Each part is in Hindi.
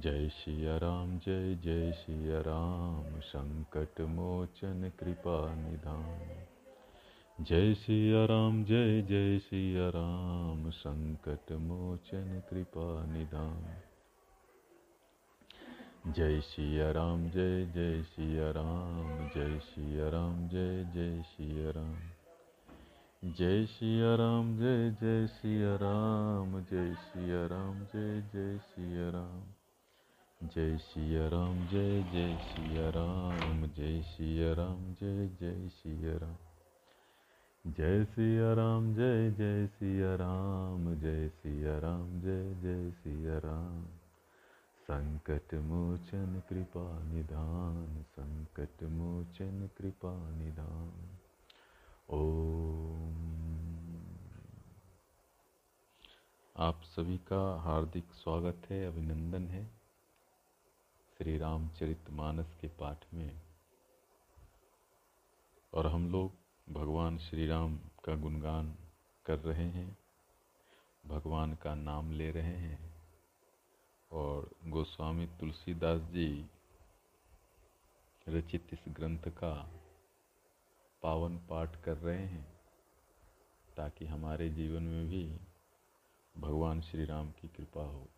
जय सिया राम जय जय सिया राम संकट मोचन कृपा निधान जय सिया राम जय जय सिया राम संकट मोचन कृपा निधान जय सिया राम जय जय सिया राम जय सिया राम जय जय सिया राम जय सिया राम जय जय सिया राम जय सिया राम जय जय सिया राम जय सिया राम, जय जय सिया राम, जय सिया राम, जय जय सिया राम। जय सिया राम, जय जय सिया राम, जय सिया राम, जय जय सिया राम। संकट मोचन कृपा निधान, संकट मोचन कृपा निधान। ओम। आप सभी का हार्दिक स्वागत है, अभिनंदन है। श्री रामचरित मानस के पाठ में। और हम लोग भगवान श्री राम का गुणगान कर रहे हैं, भगवान का नाम ले रहे हैं, और गोस्वामी तुलसीदास जी रचित इस ग्रंथ का पावन पाठ कर रहे हैं, ताकि हमारे जीवन में भी भगवान श्री राम की कृपा हो,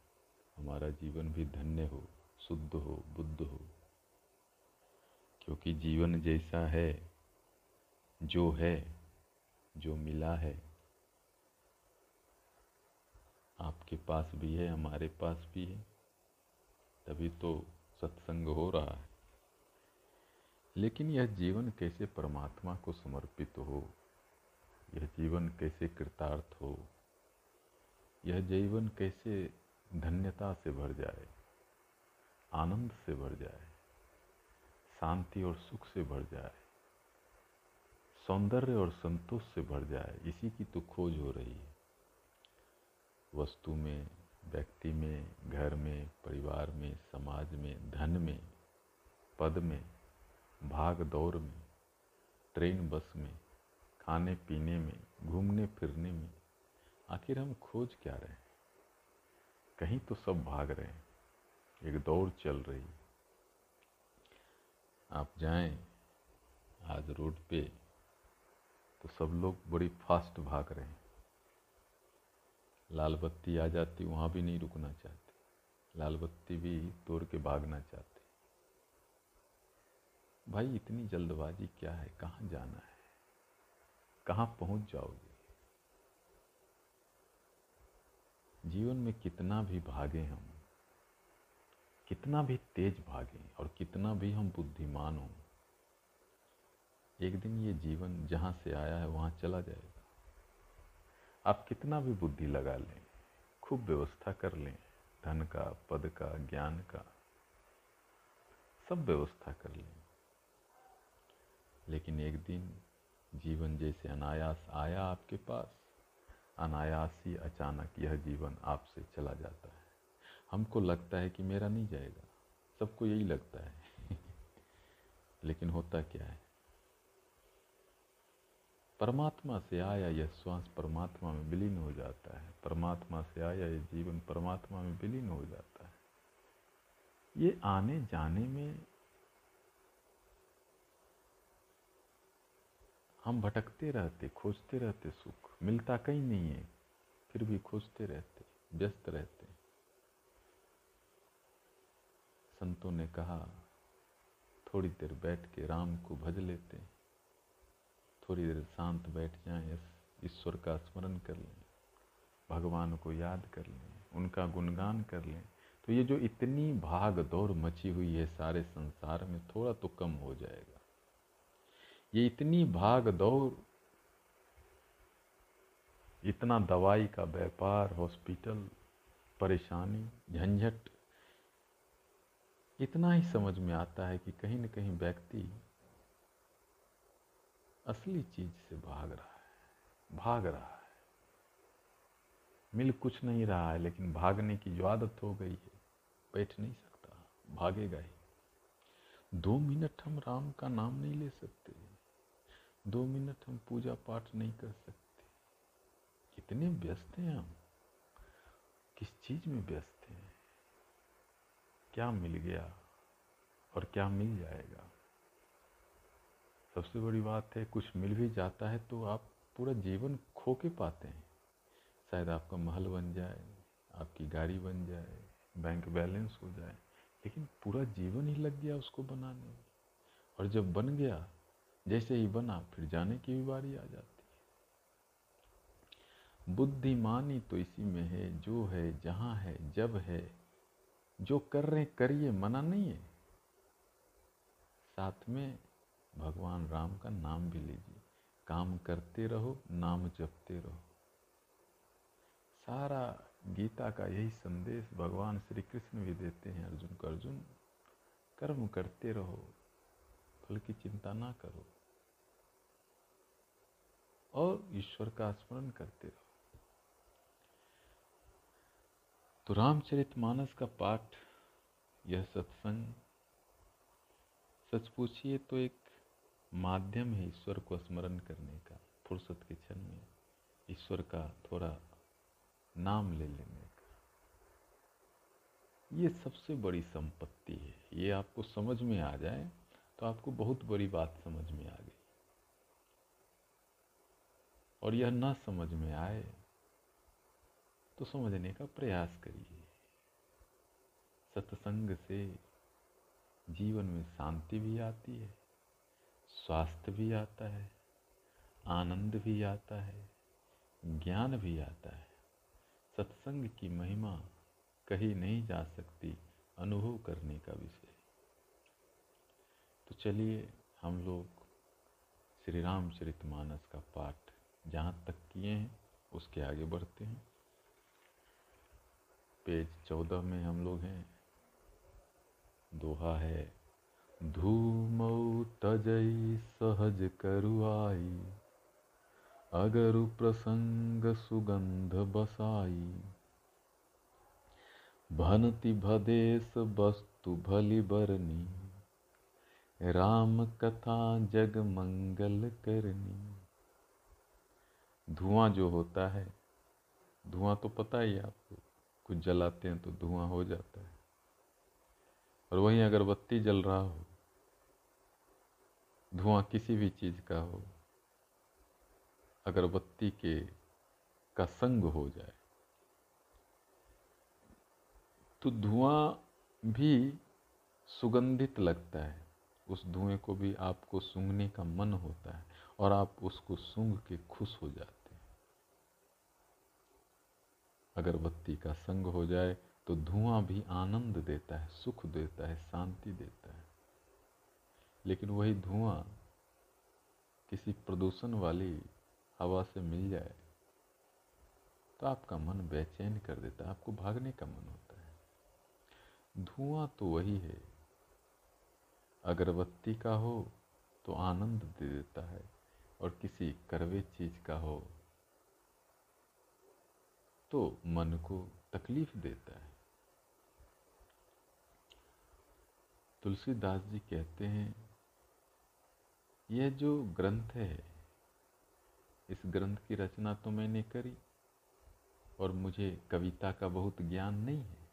हमारा जीवन भी धन्य हो। शुद्ध हो, बुद्ध हो। क्योंकि जीवन जैसा है, जो है, जो मिला है, आपके पास भी है, हमारे पास भी है, तभी तो सत्संग हो रहा है। लेकिन यह जीवन कैसे परमात्मा को समर्पित हो, यह जीवन कैसे कृतार्थ हो, यह जीवन कैसे धन्यता से भर जाए आनंद से भर जाए, शांति और सुख से भर जाए, सौंदर्य और संतोष से भर जाए, इसी की तो खोज हो रही है। वस्तु में, व्यक्ति में, घर में, परिवार में, समाज में, धन में, पद में, भाग दौड़ में, ट्रेन बस में, खाने पीने में, घूमने फिरने में, आखिर हम खोज क्या रहे कहीं तो सब भाग रहे हैं। एक दौड़ चल रही आप जाएँ आज रोड पे तो सब लोग बड़ी फास्ट भाग रहे हैं। लाल बत्ती आ जाती, वहाँ भी नहीं रुकना चाहते। लाल बत्ती भी तोड़ के भागना चाहते। भाई, इतनी जल्दबाजी क्या है? कहाँ जाना है? कहाँ पहुँच जाओगे? जीवन में कितना भी भागे हम कितना भी तेज भागें और कितना भी हम बुद्धिमान हों, एक दिन ये जीवन जहाँ से आया है वहाँ चला जाएगा। आप कितना भी बुद्धि लगा लें, खूब व्यवस्था कर लें, धन का, पद का, ज्ञान का, सब व्यवस्था कर लें। लेकिन एक दिन जीवन जैसे अनायास आया आपके पास, अनायास ही अचानक यह जीवन आपसे चला जाता है। हमको लगता है कि मेरा नहीं जाएगा। सबको यही लगता है। लेकिन होता क्या है? परमात्मा से आया यह श्वास परमात्मा में विलीन हो जाता है। परमात्मा से आया यह जीवन परमात्मा में विलीन हो जाता है। ये आने जाने में हम भटकते रहते, खोजते रहते सुख। मिलता कहीं नहीं है, फिर भी खोजते रहते, व्यस्त रहते। संतों ने कहा, थोड़ी देर बैठ के राम को भज लेते थोड़ी देर शांत बैठ जाएँ ईश्वर का स्मरण कर लें। भगवान को याद कर लें, उनका गुणगान कर लें। तो ये जो इतनी भाग दौड़ मची हुई है सारे संसार में, थोड़ा तो कम हो जाएगा। ये इतनी भाग दौड़, इतना दवाई का व्यापार, हॉस्पिटल, परेशानी, झंझट इतना ही समझ में आता है कि कहीं न कहीं व्यक्ति असली चीज़ से भाग रहा है, भाग रहा है। मिल कुछ नहीं रहा है, लेकिन भागने की जो आदत हो गई है, बैठ नहीं सकता, भागेगा ही। दो मिनट हम राम का नाम नहीं ले सकते, दो मिनट हम पूजा पाठ नहीं कर सकते। कितने व्यस्त हैं हम, किस चीज़ में व्यस्त क्या मिल गया और क्या मिल जाएगा? सबसे बड़ी बात है, कुछ मिल भी जाता है तो आप पूरा जीवन खो के पाते हैं। शायद आपका महल बन जाए, आपकी गाड़ी बन जाए, बैंक बैलेंस हो जाए, लेकिन पूरा जीवन ही लग गया उसको बनाने में। और जब बन गया, जैसे ही बना, फिर जाने की भी बारी आ जाती है। बुद्धिमानी तो इसी में है, जो है, जहाँ है, जब है जो कर रहे करिए मना नहीं है। साथ में भगवान राम का नाम भी लीजिए। काम करते रहो, नाम जपते रहो। सारा गीता का यही संदेश भगवान श्री कृष्ण भी देते हैं, अर्जुन को, अर्जुन, कर्म करते रहो, फल की चिंता ना करो और ईश्वर का स्मरण करते रहो। तो रामचरितमानस का पाठ, यह सत्संग। सच पूछिए तो एक माध्यम है ईश्वर को स्मरण करने का, फुर्सत के क्षण में ईश्वर का थोड़ा नाम ले लेने का। ये सबसे बड़ी संपत्ति है। ये आपको समझ में आ जाए तो आपको बहुत बड़ी बात समझ में आ गई। और यह ना समझ में आए तो समझने का प्रयास करिए। सत्संग से जीवन में शांति भी आती है, स्वास्थ्य भी आता है, आनंद भी आता है, ज्ञान भी आता है। सत्संग की महिमा कही नहीं जा सकती, अनुभव करने का विषय। तो चलिए हम लोग श्री रामचरितमानस का पाठ जहाँ तक किए हैं, उसके आगे बढ़ते हैं। पेज चौदह में हम लोग हैं। दोहा है धूमऊ तजई सहज करुआई, अगर प्रसंग सुगंध बसाई। भनति भदेश वस्तु भली बरनी, राम कथा जग मंगल करनी। धुआँ जो होता है, धुआँ तो पता ही आपको। कुछ जलाते हैं तो धुआँ हो जाता है। और वहीं अगरबत्ती जल रहा हो, धुआँ किसी भी चीज़ का हो, अगरबत्ती के का संग हो जाए तो धुआँ भी सुगंधित लगता है। उस धुएँ को भी आपको सूंघने का मन होता है और आप उसको सूंघ के खुश हो जाते हैं अगरबत्ती का संग हो जाए तो धुआँ भी आनंद देता है, सुख देता है, शांति देता है। लेकिन वही धुआँ किसी प्रदूषण वाली हवा से मिल जाए तो आपका मन बेचैन कर देता है, आपको भागने का मन होता है। धुआँ तो वही है। अगरबत्ती का हो तो आनंद दे देता है, और किसी करवे चीज़ का हो तो मन को तकलीफ़ देता है। तुलसीदास जी कहते हैं, यह जो ग्रंथ है, इस ग्रंथ की रचना तो मैंने करी और मुझे कविता का बहुत ज्ञान नहीं है।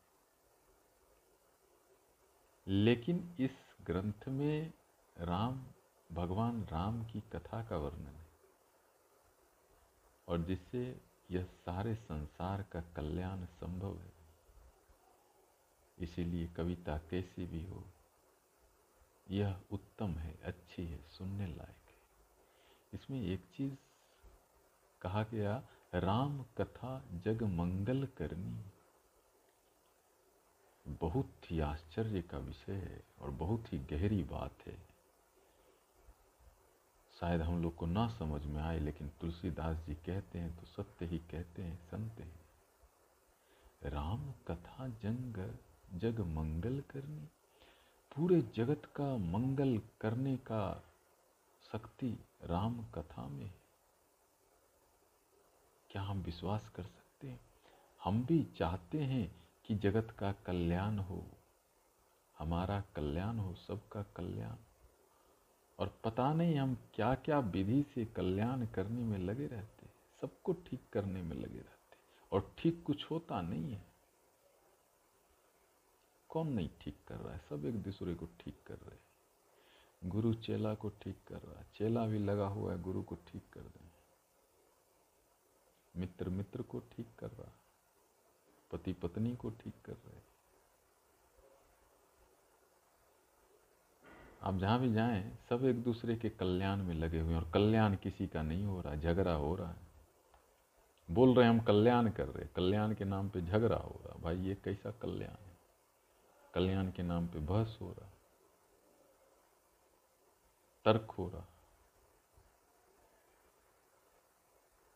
लेकिन इस ग्रंथ में राम, भगवान राम की कथा का वर्णन है और जिससे यह सारे संसार का कल्याण संभव है। इसीलिए कविता कैसी भी हो, यह उत्तम है, अच्छी है, सुनने लायक है। इसमें एक चीज़ कहा गया, राम कथा जग मंगल करनी। बहुत ही आश्चर्य का विषय है और बहुत ही गहरी बात है। शायद हम लोग को ना समझ में आए, लेकिन तुलसीदास जी कहते हैं तो सत्य ही कहते हैं, संत हैं। राम कथा जंग, जग मंगल करनी, पूरे जगत का मंगल करने का शक्ति राम कथा में है। क्या हम विश्वास कर सकते हैं? हम भी चाहते हैं कि जगत का कल्याण हो, हमारा कल्याण हो, सबका कल्याण। और पता नहीं हम क्या क्या विधि से कल्याण करने में लगे रहते सबको ठीक करने में लगे रहते और ठीक कुछ होता नहीं है। कौन नहीं ठीक कर रहा है? सब एक दूसरे को ठीक कर रहे हैं। गुरु चेला को ठीक कर रहा है। चेला भी लगा हुआ है, गुरु को ठीक कर दें मित्र मित्र को ठीक कर रहा पति पत्नी को ठीक कर रहे आप जहाँ भी जाएँ, सब एक दूसरे के कल्याण में लगे हुए हैं और कल्याण किसी का नहीं हो रहा, झगड़ा हो रहा है। बोल रहे हैं, हम कल्याण कर रहे कल्याण के नाम पे झगड़ा हो रहा भाई, ये कैसा कल्याण है? कल्याण के नाम पे बहस हो रहा तर्क हो रहा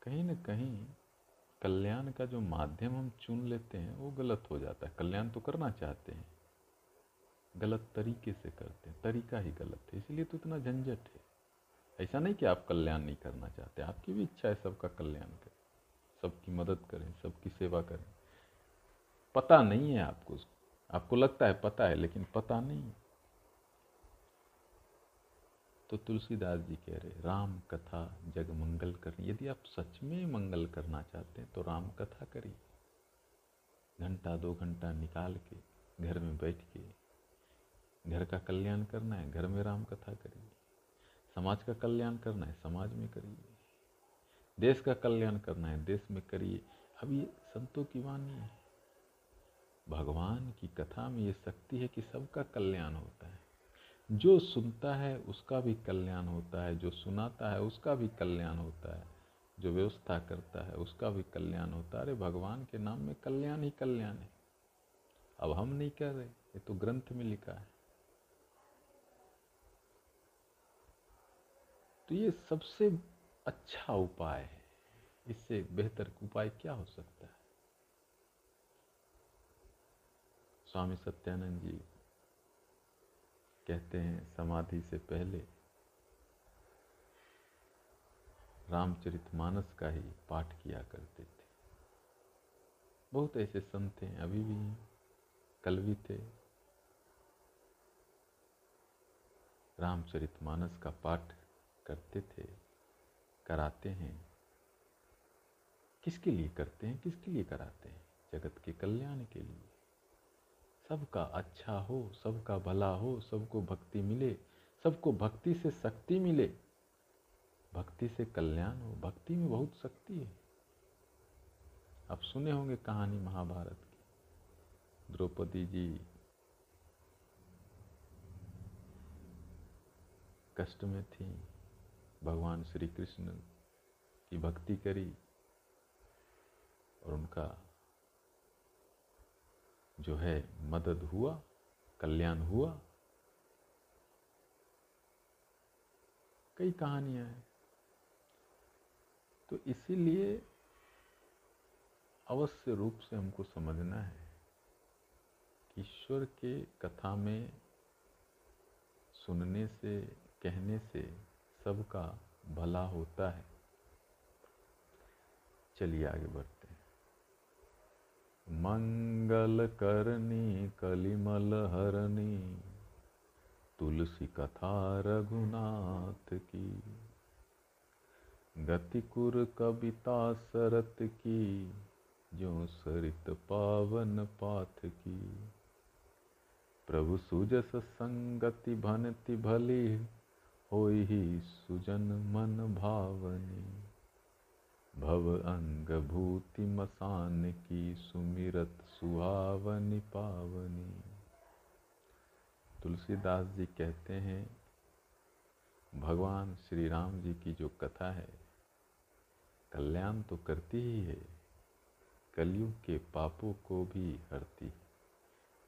कहीं ना कहीं कल्याण का जो माध्यम हम चुन लेते हैं, वो गलत हो जाता है। कल्याण तो करना चाहते हैं। गलत तरीके से करते हैं, तरीका ही गलत है, इसलिए तो इतना झंझट है। ऐसा नहीं कि आप कल्याण नहीं करना चाहते, आपकी भी इच्छा है सबका कल्याण करें, सबकी मदद करें, सबकी सेवा करें। पता नहीं है आपको आपको लगता है पता है, लेकिन पता नहीं। तो तुलसीदास जी कह रहे, राम कथा जग मंगल करनी। यदि आप सच में मंगल करना चाहते हैं तो राम कथा करिए। घंटा दो घंटा निकाल के, घर में बैठ के घर का कल्याण करना है, घर में राम कथा करिए, समाज का कल्याण करना है, समाज में करिए, देश का कल्याण करना है, देश में करिए। अब ये संतों की वाणी है। भगवान की कथा में ये शक्ति है कि सबका कल्याण होता है। जो सुनता है, उसका भी कल्याण होता है। जो सुनाता है, उसका भी कल्याण होता है। जो व्यवस्था करता है, उसका भी कल्याण होता है। अरे, भगवान के नाम में कल्याण ही कल्याण है। अब हम नहीं कर रहे, ये तो ग्रंथ में लिखा है। तो ये सबसे अच्छा उपाय है। इससे बेहतर उपाय क्या हो सकता है? स्वामी सत्यानंद जी कहते हैं, समाधि से पहले रामचरितमानस का ही पाठ किया करते थे। बहुत ऐसे संत हैं, अभी भी हैं कल भी थे। रामचरितमानस का पाठ करते थे, कराते हैं। किसके लिए करते हैं, किसके लिए कराते हैं? जगत के कल्याण के लिए। सबका अच्छा हो, सबका भला हो, सबको भक्ति मिले, सबको भक्ति से शक्ति मिले। भक्ति से कल्याण हो, भक्ति में बहुत शक्ति है। आप सुने होंगे कहानी महाभारत की। द्रौपदी जी कष्ट में थी। भगवान श्री कृष्ण की भक्ति करी और उनका जो है मदद हुआ, कल्याण हुआ। कई कहानियाँ हैं। तो इसीलिए अवश्य रूप से हमको समझना है कि ईश्वर के कथा में सुनने से, कहने से सबका भला होता है। चलिए आगे बढ़ते हैं। मंगल करनी, कलिमल हरनी, तुलसी कथा रघुनाथ की, गतिकुर कविता सरत की जो सरित पावन पाथ की, प्रभु सुजस संगति भनति भली हो सुजन मन भावनी। भव अंग भूति मसान की सुमिरत सुहावनी पावनी। तुलसीदास जी कहते हैं, भगवान श्री राम जी की जो कथा है, कल्याण तो करती ही है, कलयुग के पापों को भी हरती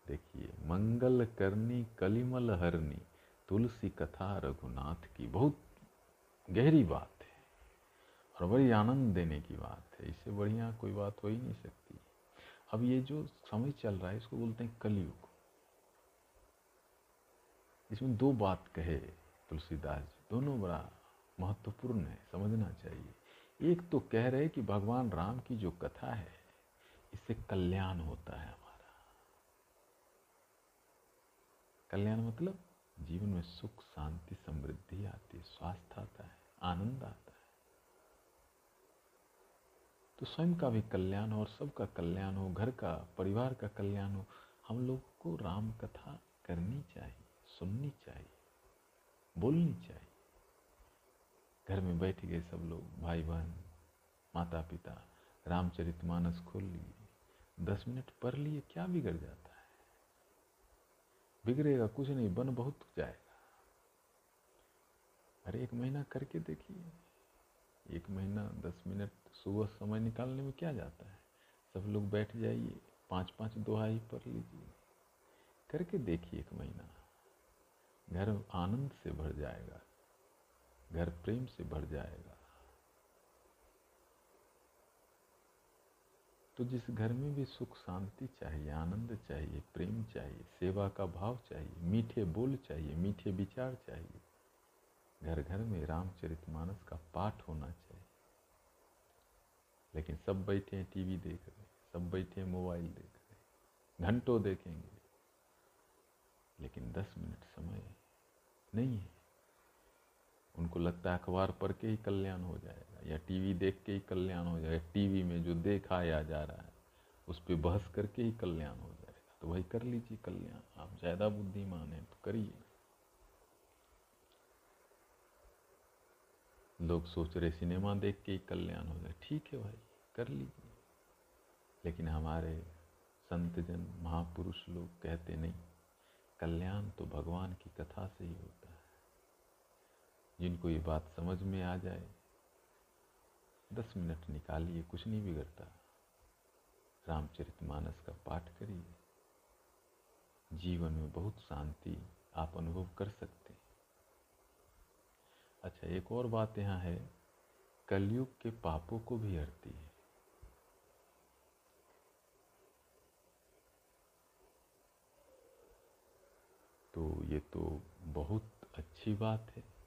देखिए, मंगल करनी कलिमल हरनी। तुलसी कथा रघुनाथ की। बहुत गहरी बात है और बड़ी आनंद देने की बात है। इससे बढ़िया कोई बात हो ही नहीं सकती। अब ये जो समय चल रहा है, इसको बोलते हैं कलयुग। इसमें दो बात कहे तुलसीदास जी। दोनों बड़ा महत्वपूर्ण है, समझना चाहिए। एक तो कह रहे कि भगवान राम की जो कथा है, इससे कल्याण होता है हमारा। कल्याण मतलब जीवन में सुख, शांति, समृद्धि आती है, स्वास्थ्य आता है, आनंद आता है। तो स्वयं का भी कल्याण हो और सबका कल्याण हो, घर का, परिवार का कल्याण हो, हम लोग को राम कथा करनी चाहिए, सुननी चाहिए, बोलनी चाहिए। घर में बैठ गए सब लोग भाई बहन माता पिता रामचरितमानस खोल लिए, दस मिनट पढ़ लिए, क्या बिगड़ जाता बिगड़ेगा, कुछ नहीं, बन बहुत जाएगा। अरे, एक महीना करके देखिए। एक महीना, दस मिनट सुबह समय निकालने में क्या जाता है? सब लोग बैठ जाइए पाँच पाँच दोहाई पढ़ लीजिए। करके देखिए एक महीना। घर आनंद से भर जाएगा। घर प्रेम से भर जाएगा। तो जिस घर में भी सुख शांति चाहिए, आनंद चाहिए, प्रेम चाहिए, सेवा का भाव चाहिए, मीठे बोल चाहिए, मीठे विचार चाहिए, घर घर में रामचरितमानस का पाठ होना चाहिए। लेकिन सब बैठे हैं टीवी देख रहे हैं, सब बैठे हैं मोबाइल देख रहे हैं, घंटों देखेंगे। लेकिन दस मिनट समय नहीं है। उनको लगता है अखबार पढ़ के ही कल्याण हो जाएगा, या टीवी देख के ही कल्याण हो जाएगा, टीवी में जो देखाया जा रहा है, उस पर बहस करके ही कल्याण हो जाएगा। तो वही कर लीजिए कल्याण, आप ज़्यादा बुद्धिमान हैं तो करिए। लोग सोच रहे सिनेमा देख के ही कल्याण हो जाए। ठीक है भाई, कर लीजिए। लेकिन हमारे संतजन, महापुरुष लोग कहते नहीं, कल्याण तो भगवान की कथा से ही होता जिनको ये बात समझ में आ जाए, दस मिनट निकालिए, कुछ नहीं बिगड़ता। रामचरितमानस का पाठ करिए। जीवन में बहुत शांति आप अनुभव कर सकते हैं। अच्छा एक और बात यहाँ है, कलयुग के पापों को भी हरती है। तो ये तो बहुत अच्छी बात है।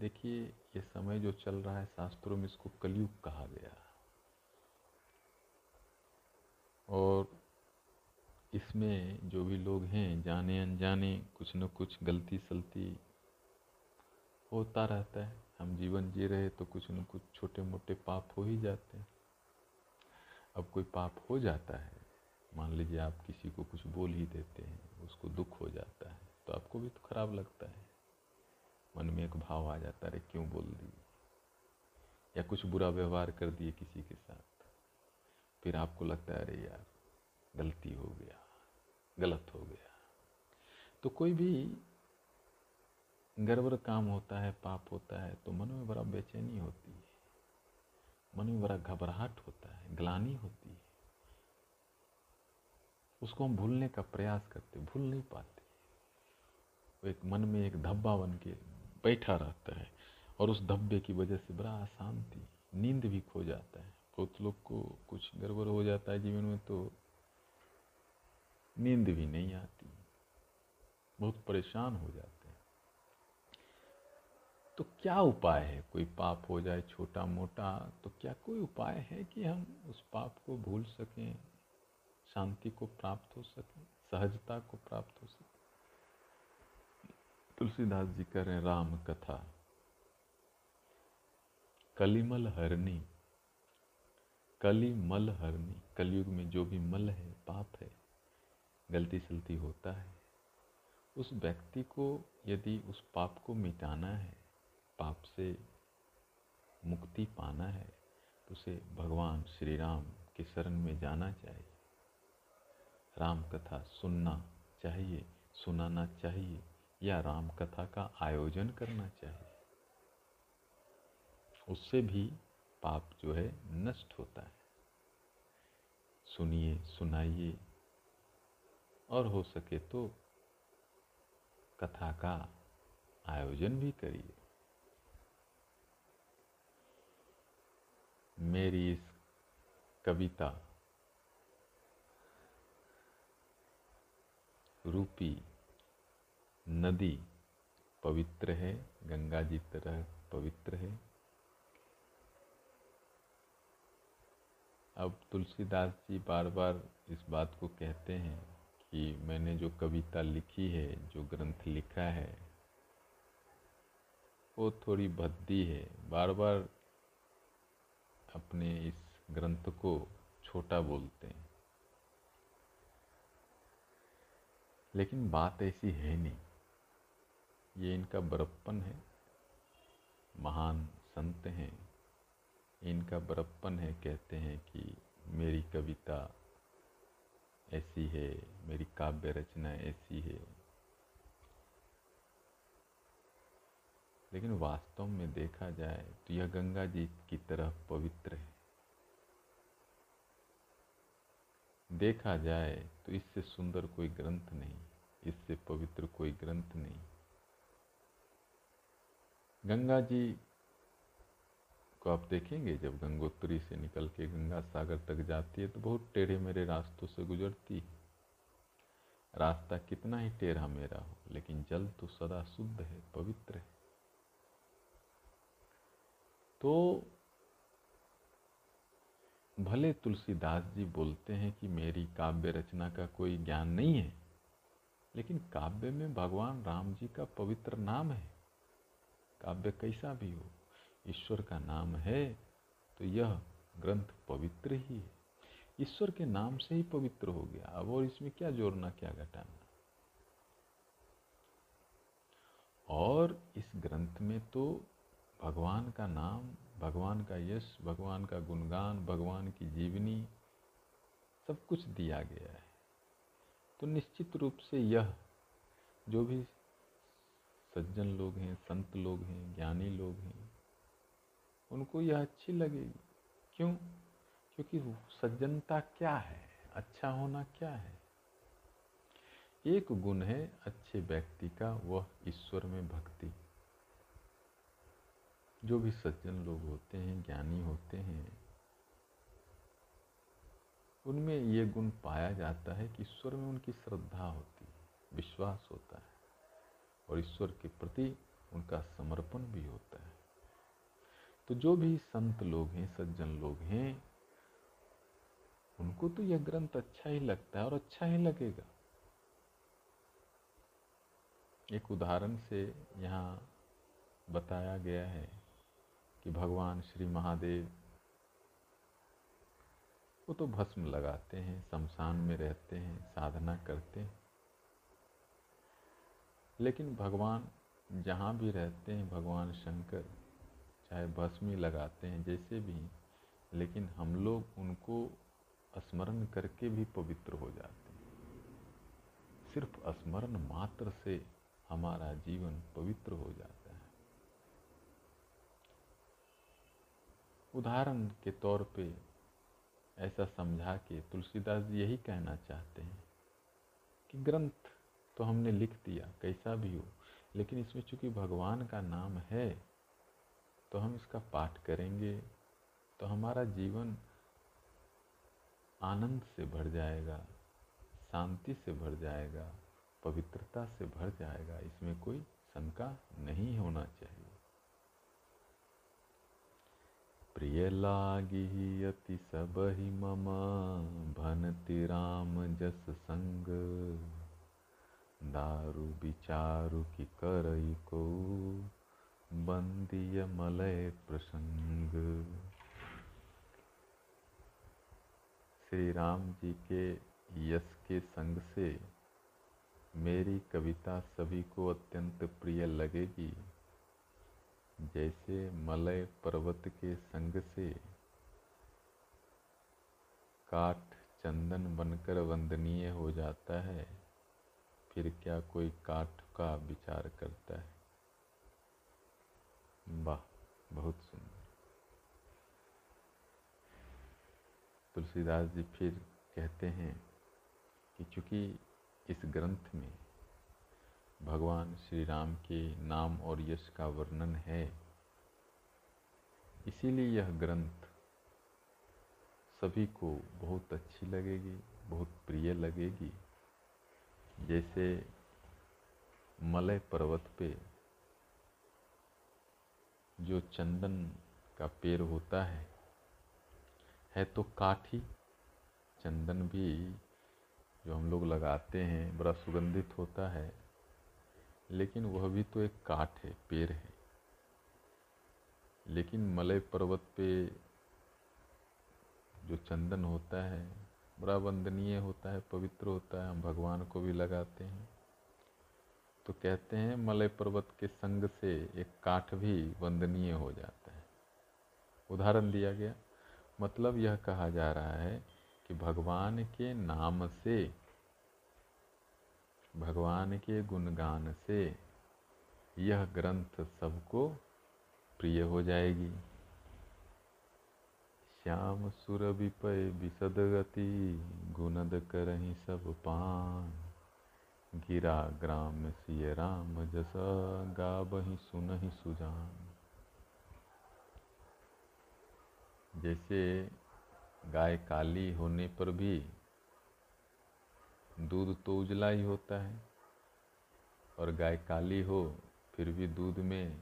देखिए, ये समय जो चल रहा है, शास्त्रों में इसको कलयुग कहा गया और इसमें जो भी लोग हैं, जाने अनजाने, कुछ न कुछ गलती सलती होता रहता है। हम जीवन जी रहे तो कुछ न कुछ छोटे मोटे पाप हो ही जाते हैं। अब कोई पाप हो जाता है, मान लीजिए आप किसी को कुछ बोल ही देते हैं, उसको दुख हो जाता है तो आपको भी तो खराब लगता है। मन में एक भाव आ जाता है क्यों बोल दिए या कुछ बुरा व्यवहार कर दिए किसी के साथ। फिर आपको लगता है, अरे, यार, गलती हो गया, गलत हो गया। तो कोई भी गड़बड़ काम होता है, पाप होता है तो मन में बड़ा बेचैनी होती है। मन में बड़ा घबराहट होता है, ग्लानी होती है। उसको हम भूलने का प्रयास करते, भूल नहीं पाते। एक मन में एक धब्बा बन के बैठा रहता है और उस धब्बे की वजह से बड़ा अशांति, नींद भी खो जाता है। बहुत लोग को कुछ गड़बड़ हो जाता है जीवन में तो नींद भी नहीं आती। बहुत परेशान हो जाते हैं। तो क्या उपाय है? कोई पाप हो जाए छोटा मोटा तो क्या कोई उपाय है कि हम उस पाप को भूल सकें, शांति को प्राप्त हो सके, सहजता को प्राप्त हो सके? तुलसीदास जी कह रहे हैं, राम कथा। कलिमल हरनी कलिमल हरनी, कलयुग में जो भी मल है, पाप है, गलती सलती होता है। उस व्यक्ति को यदि उस पाप को मिटाना है, पाप से मुक्ति पाना है तो उसे भगवान श्री राम के शरण में जाना चाहिए। राम कथा सुनना चाहिए, सुनाना चाहिए। या राम कथा का आयोजन करना चाहिए। उससे भी पाप जो है नष्ट होता है। सुनिए, सुनाइए, और हो सके तो कथा का आयोजन भी करिए। मेरी इस कविता रूपी नदी पवित्र है, गंगा जी तरह पवित्र है। अब तुलसीदास जी बार बार इस बात को कहते हैं कि मैंने जो कविता लिखी है, जो ग्रंथ लिखा है, वो थोड़ी भद्दी है। बार बार अपने इस ग्रंथ को छोटा बोलते हैं। लेकिन बात ऐसी है नहीं। ये इनका बड़प्पन है। महान संत हैं। इनका बरप्पन है, कहते हैं कि मेरी कविता ऐसी है, मेरी काव्य रचना ऐसी है। लेकिन वास्तव में देखा जाए तो यह गंगा जी की तरह पवित्र है। देखा जाए तो इससे सुंदर कोई ग्रंथ नहीं, इससे पवित्र कोई ग्रंथ नहीं। गंगा जी को आप देखेंगे, जब गंगोत्री से निकल के गंगा सागर तक जाती है तो बहुत टेढ़े मेरे रास्तों से गुजरती है। रास्ता कितना ही टेढ़ा मेरा हो, लेकिन जल तो सदा शुद्ध है, पवित्र है। तो भले तुलसीदास जी बोलते हैं कि मेरी काव्य रचना का कोई ज्ञान नहीं है, लेकिन काव्य में भगवान राम जी का पवित्र नाम है। काव्य कैसा भी हो, ईश्वर का नाम है तो यह ग्रंथ पवित्र ही है। ईश्वर के नाम से ही पवित्र हो गया, अब और इसमें क्या जोड़ना क्या घटाना। और इस ग्रंथ में तो भगवान का नाम, भगवान का यश, भगवान का गुणगान, भगवान की जीवनी सब कुछ दिया गया है। तो निश्चित रूप से यह जो भी सज्जन लोग हैं, संत लोग हैं, ज्ञानी लोग हैं। उनको यह अच्छी लगेगी। क्यों? क्योंकि सज्जनता क्या है? अच्छा होना क्या है? एक गुण है अच्छे व्यक्ति का, वह ईश्वर में भक्ति। जो भी सज्जन लोग होते हैं, ज्ञानी होते हैं, उनमें ये गुण पाया जाता है कि ईश्वर में उनकी श्रद्धा होती है, विश्वास होता है। और ईश्वर के प्रति उनका समर्पण भी होता है। तो जो भी संत लोग हैं, सज्जन लोग हैं, उनको तो यह ग्रंथ अच्छा ही लगता है और अच्छा ही लगेगा। एक उदाहरण से यहाँ बताया गया है कि भगवान श्री महादेव वो तो भस्म लगाते हैं, शमशान में रहते हैं, साधना करते हैं। लेकिन भगवान जहाँ भी रहते हैं, भगवान शंकर चाहे भस्मी लगाते हैं, जैसे भी लेकिन हम लोग उनको स्मरण करके भी पवित्र हो जाते हैं। सिर्फ़ स्मरण मात्र से हमारा जीवन पवित्र हो जाता है। उदाहरण के तौर पे ऐसा समझा के तुलसीदास जी यही कहना चाहते हैं कि ग्रंथ तो हमने लिख दिया, कैसा भी हो। लेकिन इसमें चूँकि भगवान का नाम है तो हम इसका पाठ करेंगे तो हमारा जीवन आनंद से भर जाएगा, शांति से भर जाएगा, पवित्रता से भर जाएगा। इसमें कोई शंका नहीं होना चाहिए। प्रिय लागी अति सब ही मम, भनति राम जस संग। दारु विचारु की करई को बंदीय मलय प्रसंग। श्री राम जी के यश के संग से मेरी कविता सभी को अत्यंत प्रिय लगेगी। जैसे मलय पर्वत के संग से काठ चंदन बनकर वंदनीय हो जाता है। फिर क्या कोई काठ का विचार करता है? वाह, बहुत सुंदर। तुलसीदास जी फिर कहते हैं कि चूँकि इस ग्रंथ में भगवान श्री राम के नाम और यश का वर्णन है, इसीलिए यह ग्रंथ सभी को बहुत अच्छी लगेगी, बहुत प्रिय लगेगी। जैसे मलय पर्वत पे जो चंदन का पेड़ होता है है तो काठी। चंदन भी जो हम लोग लगाते हैं, बड़ा सुगंधित होता है, लेकिन वह भी तो एक काठ है, पेड़ है। लेकिन मलय पर्वत पे जो चंदन होता है बड़ा वंदनीय होता है, पवित्र होता है, हम भगवान को भी लगाते हैं। तो कहते हैं, मलय पर्वत के संग से एक काठ भी वंदनीय हो जाता है। उदाहरण दिया गया। मतलब यह कहा जा रहा है कि भगवान के नाम से, भगवान के गुणगान से यह ग्रंथ सबको प्रिय हो जाएगी। श्याम सुर विपय विशद गति गुनद करही सब पान। गिरा ग्राम सिय राम, जस गा गाबही सुनहि सुजान। जैसे गाय काली होने पर भी दूध तो उजला ही होता है, और गाय काली हो फिर भी दूध में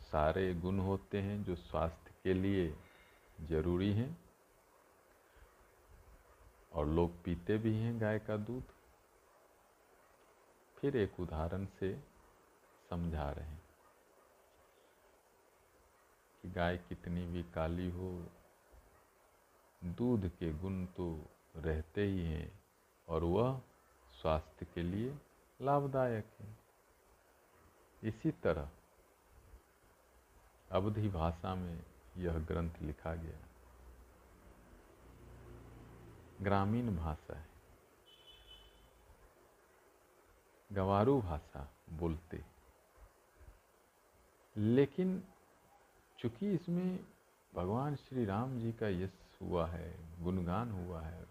सारे गुण होते हैं जो स्वास्थ्य के लिए ज़रूरी हैं। और लोग पीते भी हैं गाय का दूध। फिर एक उदाहरण से समझा रहे हैं कि गाय कितनी भी काली हो, दूध के गुण तो रहते ही हैं और वह स्वास्थ्य के लिए लाभदायक है। इसी तरह अवधि भाषा में यह ग्रंथ लिखा गया ग्रामीण भाषा है। गवारू भाषा बोलते लेकिन चूँकि इसमें भगवान श्री राम जी का यश हुआ है, गुणगान हुआ है,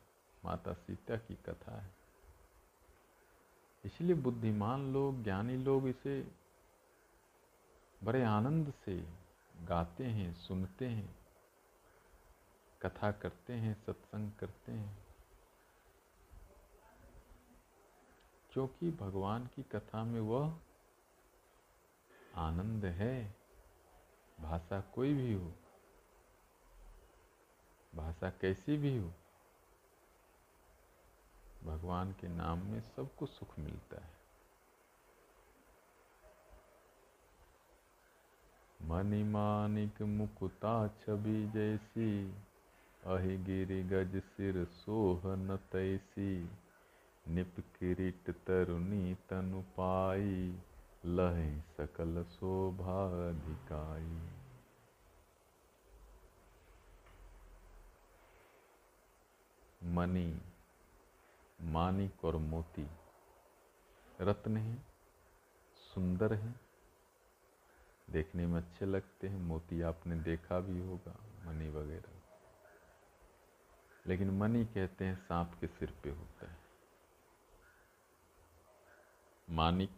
माता सीता की कथा है, इसलिए बुद्धिमान लोग, ज्ञानी लोग इसे बड़े आनंद से गाते हैं, सुनते हैं, कथा करते हैं, सत्संग करते हैं। क्योंकि भगवान की कथा में वह आनंद है, भाषा कोई भी हो, भाषा कैसी भी हो, भगवान के नाम में सबको सुख मिलता है। मणिमानिक मुकुता छवि जैसी, अहि गिरि गज सिर सोहन तैसी। निप किरीट तरुणी तनु पाई, लहे सकल शोभा अधिकाई। मणि मानिक और मोती, रत्न हैं, सुंदर हैं देखने में अच्छे लगते हैं, मोती आपने देखा भी होगा, मनी वगैरह। लेकिन मनी कहते हैं सांप के सिर पे होता है। मानिक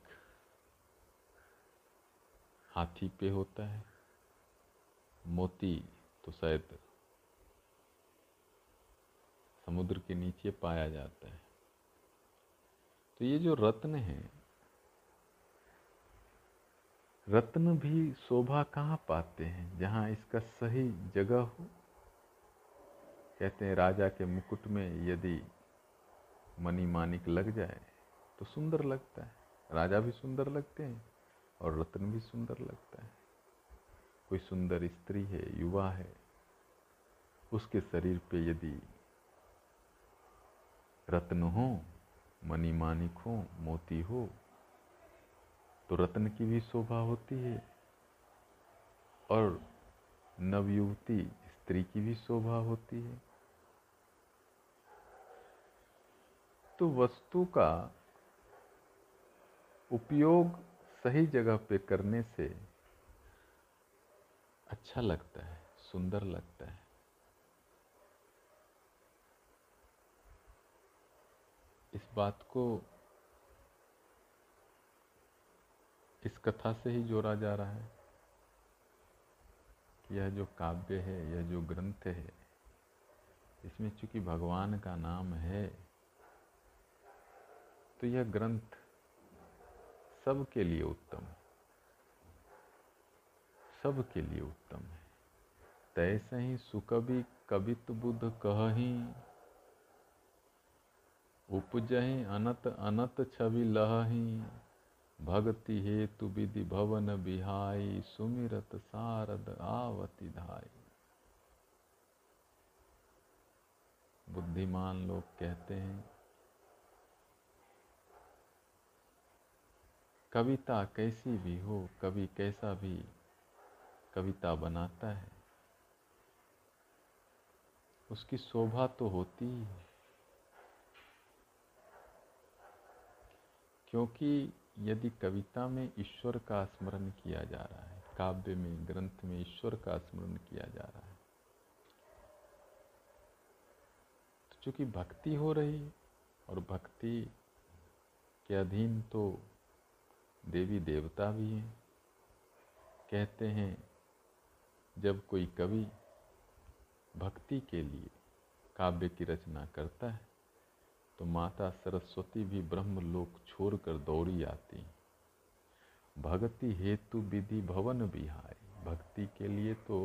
हाथी पे होता है, मोती तो शायद समुद्र के नीचे पाया जाता है। तो ये जो रत्न है रत्न भी शोभा कहाँ पाते हैं, जहाँ इसका सही जगह हो? कहते हैं, राजा के मुकुट में यदि मनी मानिक लग जाए तो सुंदर लगता है। राजा भी सुंदर लगते हैं, और रत्न भी सुंदर लगता है। कोई सुंदर स्त्री है, युवा है, उसके शरीर पे यदि रत्न हो, मनी मानिक हो, मोती हो तो रत्न की भी शोभा होती है और नवयुवती स्त्री की भी शोभा होती है। तो वस्तु का उपयोग सही जगह पे करने से अच्छा लगता है, सुंदर लगता है। इस बात को इस कथा से ही जोड़ा जा रहा है। यह जो काव्य है, यह जो ग्रंथ है, इसमें चूँकि भगवान का नाम है तो यह ग्रंथ सबके लिए उत्तम है। सबके लिए उत्तम है। तैसे ही सुकवि कवित बुद्ध कही, उपजहि अनत अनत छवि लही। भक्ति हेतु विधि भवन बिहाई, सुमिरत सारद आवति धाई। बुद्धिमान लोग कहते हैं, कविता कैसी भी हो, कवि कैसा भी कविता बनाता है। उसकी शोभा तो होती ही है, क्योंकि यदि कविता में ईश्वर का स्मरण किया जा रहा है, काव्य में, ग्रंथ में ईश्वर का स्मरण किया जा रहा है तो चूँकि भक्ति हो रही और भक्ति के अधीन तो देवी देवता भी हैं, कहते हैं, जब कोई कवि भक्ति के लिए काव्य की रचना करता है तो माता सरस्वती भी ब्रह्म लोक छोड़कर दौड़ी आती। भक्ति हेतु विधि भवन बिहारी। भक्ति के लिए तो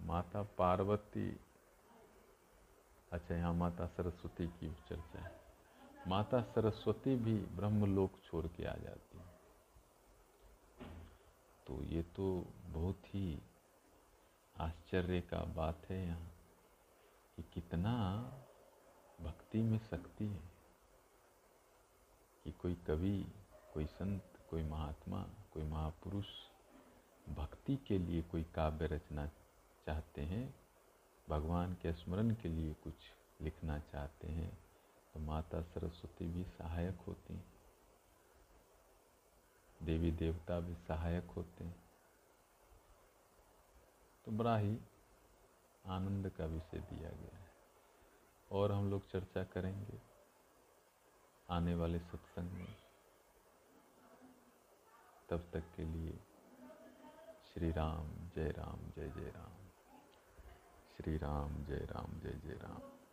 माता पार्वती अच्छा यहाँ माता सरस्वती की चर्चा है। माता सरस्वती भी ब्रह्मलोक छोड़ के आ जाती। तो ये तो बहुत ही आश्चर्य का बात है यहाँ कि कितना भक्ति में शक्ति है कि कोई कवि, कोई संत, कोई महात्मा, कोई महापुरुष भक्ति के लिए कोई काव्य रचना चाहते हैं, भगवान के स्मरण के लिए कुछ लिखना चाहते हैं तो माता सरस्वती भी सहायक होती हैं। देवी देवता भी सहायक होते हैं। तो बड़ा ही आनंद का विषय दिया गया है। और हम लोग चर्चा करेंगे आने वाले सत्संग में। तब तक के लिए श्री राम जय राम जय जय राम। श्री राम जय राम जय जय राम।